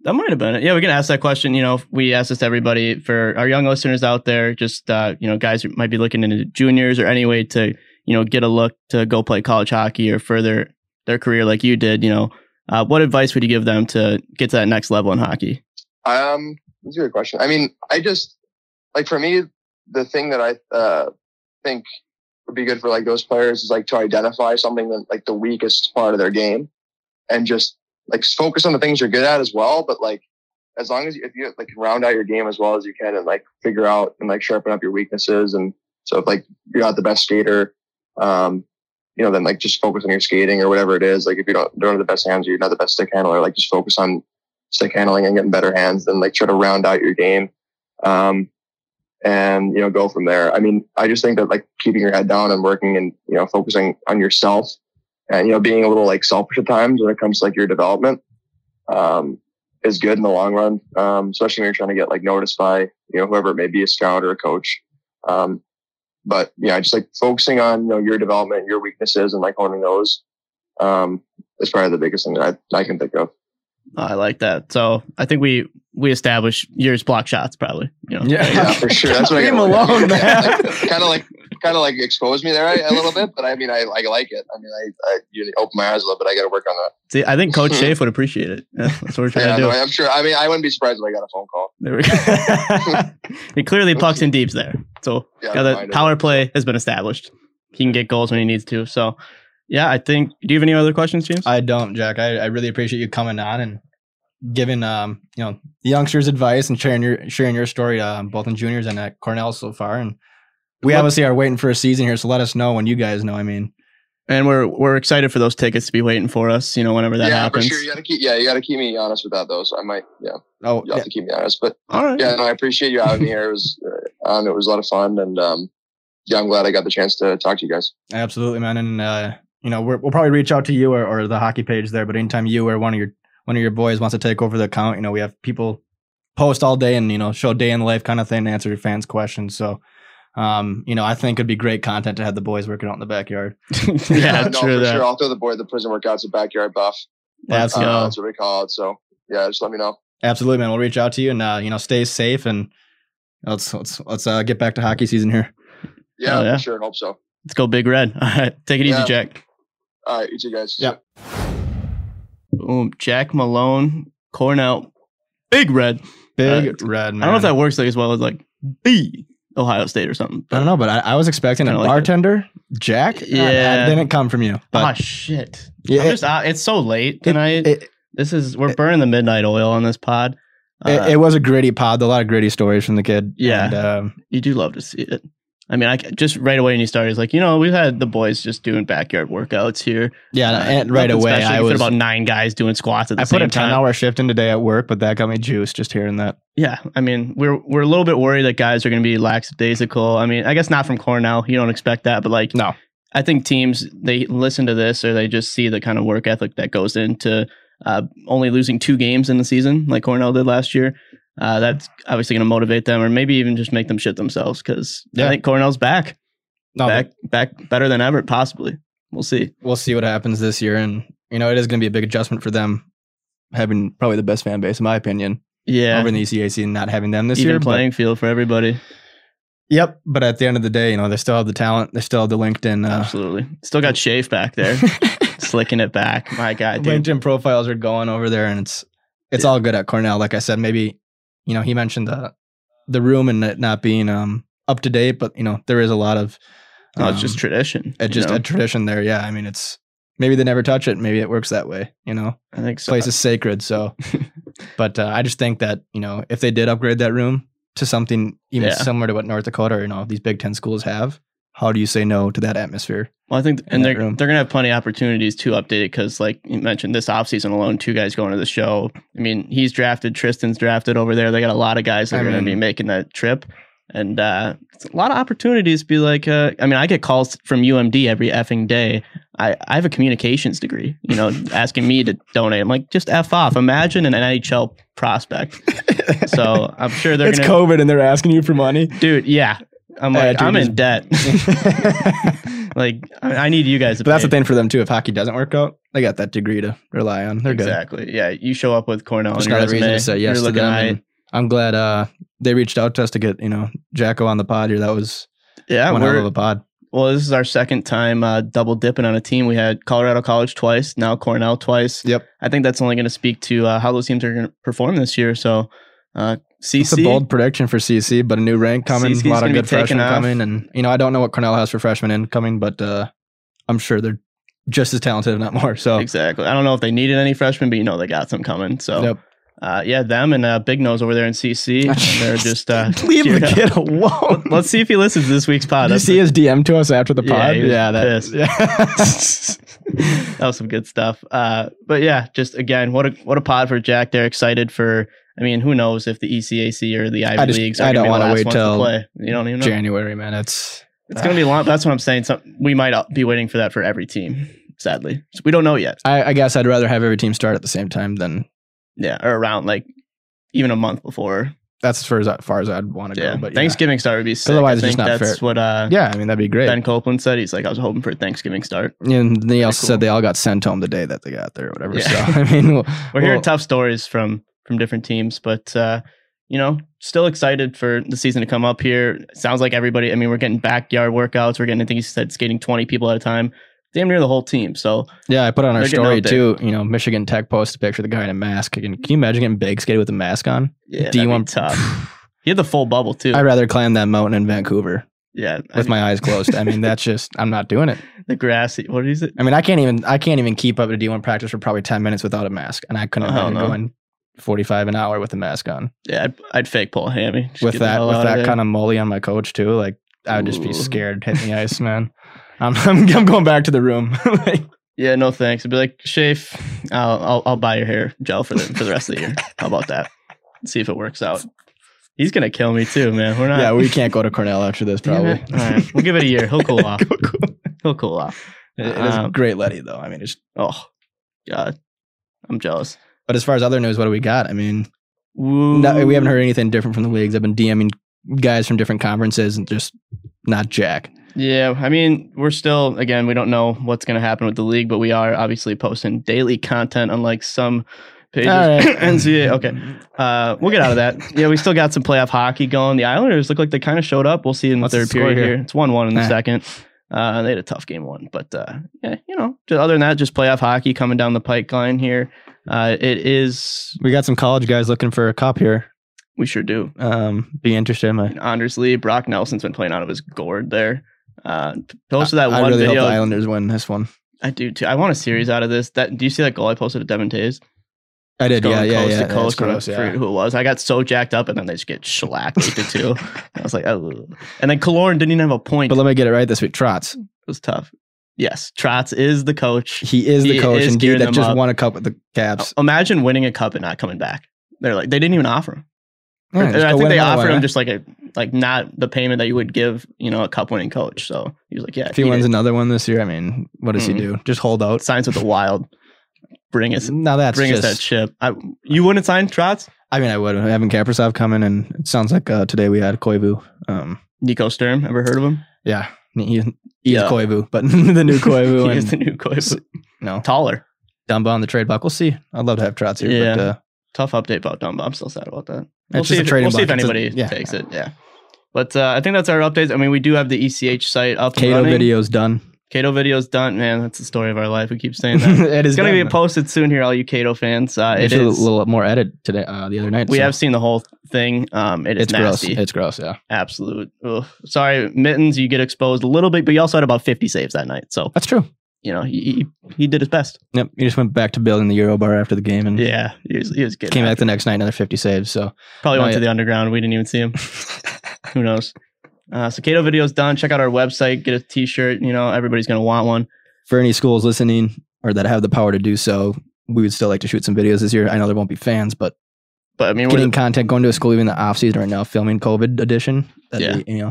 That might have been it. Yeah, we can ask that question. You know, we ask this to everybody for our young listeners out there, just, uh, you know, guys who might be looking into juniors or any way to, you know, get a look to go play college hockey or further their career like you did, you know, uh, what advice would you give them to get to that next level in hockey? Um, that's a good question. I mean, I just like for me, the thing that I uh, think would be good for like those players is like to identify something that like the weakest part of their game, and just like focus on the things you're good at as well. But like as long as you, if you like round out your game as well as you can and like figure out and like sharpen up your weaknesses, and so if like you're not the best skater, um, you know, then like just focus on your skating or whatever it is. Like if you don't don't have the best hands, or you're not the best stick handler, like just focus on stick handling and getting better hands, then like try to round out your game. Um, and, you know, go from there. I mean, I just think that like keeping your head down and working and, you know, focusing on yourself and, you know, being a little like selfish at times when it comes to like your development, um, is good in the long run. Um, especially when you're trying to get like noticed by, you know, whoever it may be, a scout or a coach. Um, but yeah, just like focusing on, you know, your development, your weaknesses and like honing those, um, is probably the biggest thing that I, I can think of. I like that. So I think we we established yours block shots probably. You know, Yeah. Yeah, for sure. That's what I Leave gotta him work alone, on. man. kind of like, kind of like expose me there a little bit, but I mean, I, I like it. I mean, I, I you open my eyes a little bit. I got to work on that. See, I think Coach Shafe would appreciate it. That's what we're trying Yeah, to do. no, I'm sure. I mean, I wouldn't be surprised if I got a phone call. There we go. he clearly pucks in deeps there. So Yeah, yeah, the reminded. power play has been established. He can get goals when he needs to. So yeah, I think. Do you have any other questions, James? I don't, Jack. I, I really appreciate you coming on and giving um you know the youngsters advice and sharing your sharing your story uh, both in juniors and at Cornell so far. And we What- obviously are waiting for a season here, so let us know when you guys know. I mean, and we're we're excited for those tickets to be waiting for us. You know, whenever that yeah, happens. for sure. You got to keep. Yeah, you got to keep me honest with that though. So I might. Yeah, oh you have to keep me honest. But All right. yeah, no, I appreciate you having me here. It was, uh, um, it was a lot of fun, and um, yeah, I'm glad I got the chance to talk to you guys. Absolutely, man. And uh, you know, we're, we'll probably reach out to you or, or the hockey page there. But anytime you or one of your one of your boys wants to take over the account, you know, we have people post all day and you know show day in the life kind of thing to answer your fans' questions. So, um, you know, I think it'd be great content to have the boys working out in the backyard. yeah, no, true for that. sure. I'll throw the boy The prison workouts a backyard buff. Let's Uh, that's what we call it. So yeah, just let me know. Absolutely, man. We'll reach out to you and uh, you know, stay safe and let's let's let's uh, get back to hockey season here. Yeah, Oh, yeah. sure. Hope so. Let's go, Big Red. All right, take it easy, Jack. All right, you too, guys. Yeah. Boom, Jack Malone, Cornell, Big Red. Big Uh, red man. I don't know if that works like as well as like B. Ohio State or something. I don't know, but I, I was expecting a like bartender, Jack. That- Yeah. didn't come from you. oh shit! yeah, it, just, uh, it's so late tonight. it, this is we're burning the midnight oil on this pod. Uh, it, it was a gritty pod. A lot of gritty stories from the kid. Yeah. And, um, you do love to see it. I mean, I just right away when you started, it's like you know we've had the boys just doing backyard workouts here. yeah, Uh, and right away. I was. about nine guys doing squats at the I same put a ten hour shift in today at work, but that got me juiced just hearing that. Yeah, I mean, we're we're a little bit worried that guys are going to be lackadaisical. I mean, I guess not from Cornell. You don't expect that, but like, No. I think teams they listen to this or they just see the kind of work ethic that goes into uh, only losing two games in the season, like Cornell did last year. Uh, that's obviously going to motivate them, or maybe even just make them shit themselves because Yeah. I think Cornell's back, No, back, back better than ever, possibly. We'll see. we'll see what happens this year, and you know it is going to be a big adjustment for them having probably the best fan base in my opinion Yeah, over in the ECAC and not having them this even year. but- playing field for everybody. Yep, but at the end of the day, you know they still have the talent. They still have the LinkedIn. Uh, Absolutely, still got Shafe back there, slicking it back. My God, dude. LinkedIn profiles are going over there, and it's it's all good at Cornell. Like I said, maybe you know he mentioned the the room and it not being um up to date, but you know there is a lot of No, it's just um, tradition. it's just know? a tradition there. Yeah, I mean it's maybe they never touch it. Maybe it works that way. You know, I think so. place is sacred. So, but uh, I just think that you know if they did upgrade that room to something even Yeah. similar to what North Dakota or you know these Big Ten schools have, how do you say no to that atmosphere? Well, I think, in and they're room. they're gonna have plenty of opportunities to update it because, like you mentioned, this offseason alone, two guys going to the show. I mean, he's drafted, Tristan's drafted over there. They got a lot of guys that I are gonna be making that trip, and uh, it's a lot of opportunities. to Be like, uh, I mean, I get calls from UMD every effing day. I, I have a communications degree, you know, asking me to donate. I'm like, just f off. Imagine an NHL prospect. So I'm sure they're it's gonna, COVID and they're asking you for money. dude. Yeah, I'm like, dude, I'm in debt. like, I, I need you guys to. But that's the thing for them too. If hockey doesn't work out, they got that degree to rely on. They're good. exactly. Yeah, you show up with Cornell Just your another reason to say yes to them. I'm glad uh, they reached out to us to get you know Jacko on the pod here. That was Yeah, one hell of a pod. well. This is our second time uh, double dipping on a team. We had Colorado College twice, now Cornell twice. Yep. I think that's only going to speak to uh, how those teams are going to perform this year. So, uh, CC. It's a bold prediction for CC, but a new rank coming, CC 's a lot of good freshmen off. coming, and you know I don't know what Cornell has for freshmen incoming, but uh, I'm sure they're just as talented, if not more. So Exactly. I don't know if they needed any freshmen, but you know they got some coming. So, Yep. uh, yeah, them and uh, Big Nose over there in CC. they're just uh, leave the up. kid alone. Let's see if he listens to this week's pod. Did you see his DM to us after the pod? was Yeah, that, yeah. that was some good stuff. Uh, but yeah, just again, what a what a pod for Jack. They're excited for. I mean, who knows if the ECAC or the Ivy I just- leagues are I going to don't wanna wait till play. You don't even know. January, man. It's It's going to be long. That's what I'm saying. So we might be waiting for that for every team. Sadly, so we don't know yet. I, I guess I'd rather have every team start at the same time than Yeah, or around like even a month before. that's as far as, far as I'd want to Yeah, go. But yeah. Thanksgiving start would be sick. Otherwise, I it's just not that's fair. what uh, yeah, I mean that'd be great. Ben Copeland said. He's like, I was hoping for a Thanksgiving start. and they also cool. said they all got sent home the day that they got there or whatever. Yeah. So I mean, we'll, We're hearing we'll- tough stories from from different teams, but uh, you know, still excited for the season to come up here. Sounds like everybody. I mean, we're getting backyard workouts. We're getting. I think he said skating twenty people at a time. Damn near the whole team. So Yeah, I put on our story too. You know, Michigan Tech posted a picture of the guy in a mask. Can, can you imagine getting big skated with a mask on? yeah, you be want tough? He had the full bubble too. I'd rather climb that mountain in Vancouver yeah, I with mean, my eyes closed. I mean, that's just I'm not doing it. the grassy. What is it? I mean, I can't even I can't even keep up at a D1 practice for probably 10 minutes without a mask, and I couldn't Oh, imagine no. going 45 an hour with a mask on. Yeah, I'd, I'd fake pull a hammy Just with that with that there. kind of molly on my coach too. Like I would just be Ooh. scared hitting the ice, man. I'm, I'm I'm going back to the room. like, Yeah, no thanks. I'd be like, Shafe, I'll, I'll I'll buy your hair gel for the for the rest of the year. How about that? See if it works out. He's gonna kill me too, man. We're not. yeah, we can't go to Cornell after this. Probably. All right, we'll give it a year. He'll cool off. He'll cool off. It- it is a Um, great Letty though. I mean, it's Oh, God, I'm jealous. But as far as other news, what do we got? I mean, Woo. no, we haven't heard anything different from the leagues. I've been DMing guys from different conferences and just not Jack. Yeah, I mean, we're still again, we don't know what's going to happen with the league, but we are obviously posting daily content, unlike some pages. Right. NCAA. Okay, uh, we'll get out of that. Yeah, we still got some playoff hockey going. The Islanders look like they kind of showed up. We'll see in the What's the third score period here? here. It's one-one in the Nah. second. Uh, they had a tough game one, but uh, yeah, you know, other than that, just playoff hockey coming down the pipeline here. Uh, it is We got some college guys looking for a cop here. We sure do. Um, be interested in my. Anders Lee, Brock Nelson's been playing out of his gourd there. Uh, posted that I one really video. hope the Islanders win this one. I do too. I want a series out of this. That do you see that goal I posted at Devon Toews? I did, yeah, yeah, coast yeah. to coast. I gross, yeah. forget who it was. I got so jacked up, and then they just get shellacked eight to two. I was like, oh. And then Kaloran didn't even have a point. But let me get it right this week. Trotz, it was tough. Yes, Trotz is the coach. he is the He coach is indeed gearing that just up. won a cup with the Caps. Imagine winning a cup and not coming back. They're like they didn't even offer him. Yeah, I think they offered one, him just like a like not the payment that you would give you know a cup winning coach. So he was like, yeah, If he eat wins it. another one this year, I mean, what does Mhm. he do? Just hold out. signs with the Wild. Bring us, Now that's bring just. us that chip. I, you wouldn't sign Trotz? I mean, I would. Having Kaprizov coming, and it sounds like uh, today we had Koivu. Um, Nico Sturm, ever heard of him? yeah, he, he's Yeah. Koivu, but the new Koivu he is the new Koivu. no Taller. Dumba on the trade block. We'll see. I'd love to have Trotz here, Yeah. but uh, Tough update about Dumba. I'm still sad about that. it's We'll just see, a if, we'll see if. It's a- anybody yeah. takes it. Yeah. But uh, I think that's our updates. I mean, we do have the ECH site up running. video's done. Cato video's done. Man, that's the story of our life. We keep saying that. it is It's going to be posted soon here, all you Cato fans. Uh, It's a is. little more edit today. Uh, the other night. we so have seen the whole thing. Um, it is It's gross. nasty. It's gross. Yeah, Absolute. Ugh. Sorry, Mittens, you get exposed a little bit, but you also had about 50 saves that night. So, that's true. you know, he, he, did his best. Yep. He just went back to building the Euro bar after the game and Yeah, he was, he was good. came back the next night another 50 saves. So Probably Oh, went to the underground. We didn't even see him. Who knows? Uh, so Cato video's done. Check out our website. Get a t-shirt. You know, everybody's going to want one. for any schools listening or that have the power to do so, we would still like to shoot some videos this year. I know there won't be fans, but But I mean, getting we're, content, going to a school even the off season right now, filming COVID edition. Yeah. be, you know,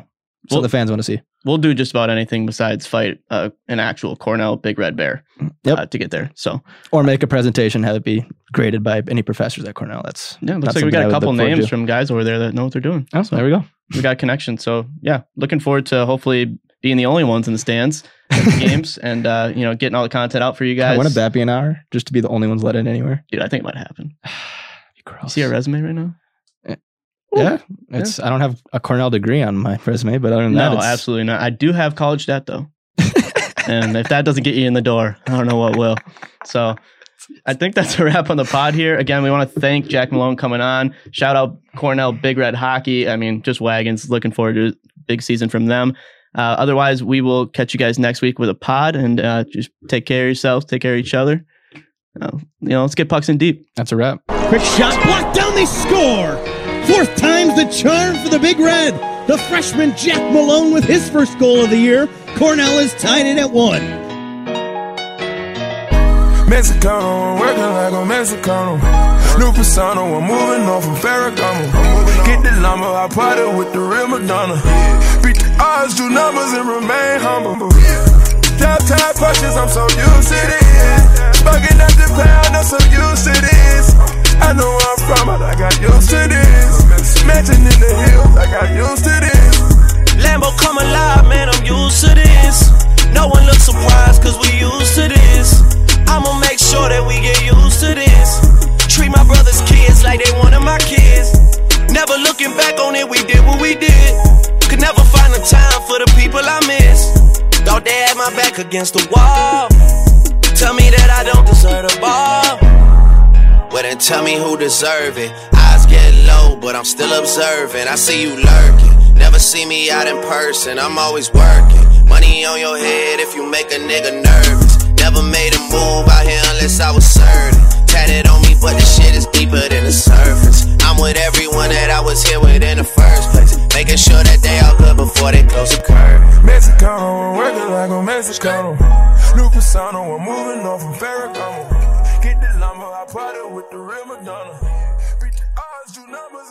so Well- the fans want to see. we'll do just about anything besides fight uh, an actual Cornell Big Red Bear Yep. uh, to get there. So Or make a presentation, have it be graded by any professors at Cornell. That's yeah, looks like we got a couple names from guys over there that know what they're doing. oh, there we go. We got connections. So yeah, looking forward to hopefully being the only ones in the stands at the games and uh, you know getting all the content out for you guys. Wouldn't that be an hour just to be the only ones let in anywhere? Dude, I think it might happen. You see our resume right now? yeah, it's. I don't have a Cornell degree on my resume, but other than that, No, absolutely not. I do have college debt though. and if that doesn't get you in the door, I don't know what will. So I think that's a wrap on the pod here. Again, we want to thank Jack Malone coming on. Shout out Cornell Big Red Hockey. I mean, just wagons. Looking forward to a big season from them. Uh, otherwise, we will catch you guys next week with a pod and uh, just take care of yourselves, take care of each other. Uh, you know, let's get pucks in deep. That's a wrap. Quick shot, blocked down, they score! Fourth time's the charm for the Big Red. The freshman Jack Malone with his first goal of the year. Cornell is tied it at one. Mexicano, I'm working like a Mexicano. New persona, I'm moving on from Ferragamo. Get the llama, I party with the real Madonna. Beat the odds, do numbers, and remain humble. Top time punches, I'm so used to this. Bugging at the pound, I'm so used to this. I know where I'm from, but I got used to this. Mansion in the hills, I got used to this. Lambo come alive, man, I'm used to this. No one looks surprised, cause we used to this. I'ma make sure that we get used to this. Treat my brother's kids like they one of my kids. Never looking back on it, we did what we did. Could never find the time for the people I miss. Thought they had my back against the wall. Tell me that I don't deserve the ball. Well, then tell me who deserve it. Eyes get low, but I'm still observing. I see you lurking. Never see me out in person, I'm always working. Money on your head if you make a nigga nervous. Never made a move out here unless I was certain. Tatted on me, but the shit is deeper than the surface. I'm with everyone that I was here with in the first place. Making sure that they all good before they close the I'm working like a Mexicano. New persona, I'm moving on from Ferragamo. Get the llama, I party with the real Madonna. Beat the odds, do numbers,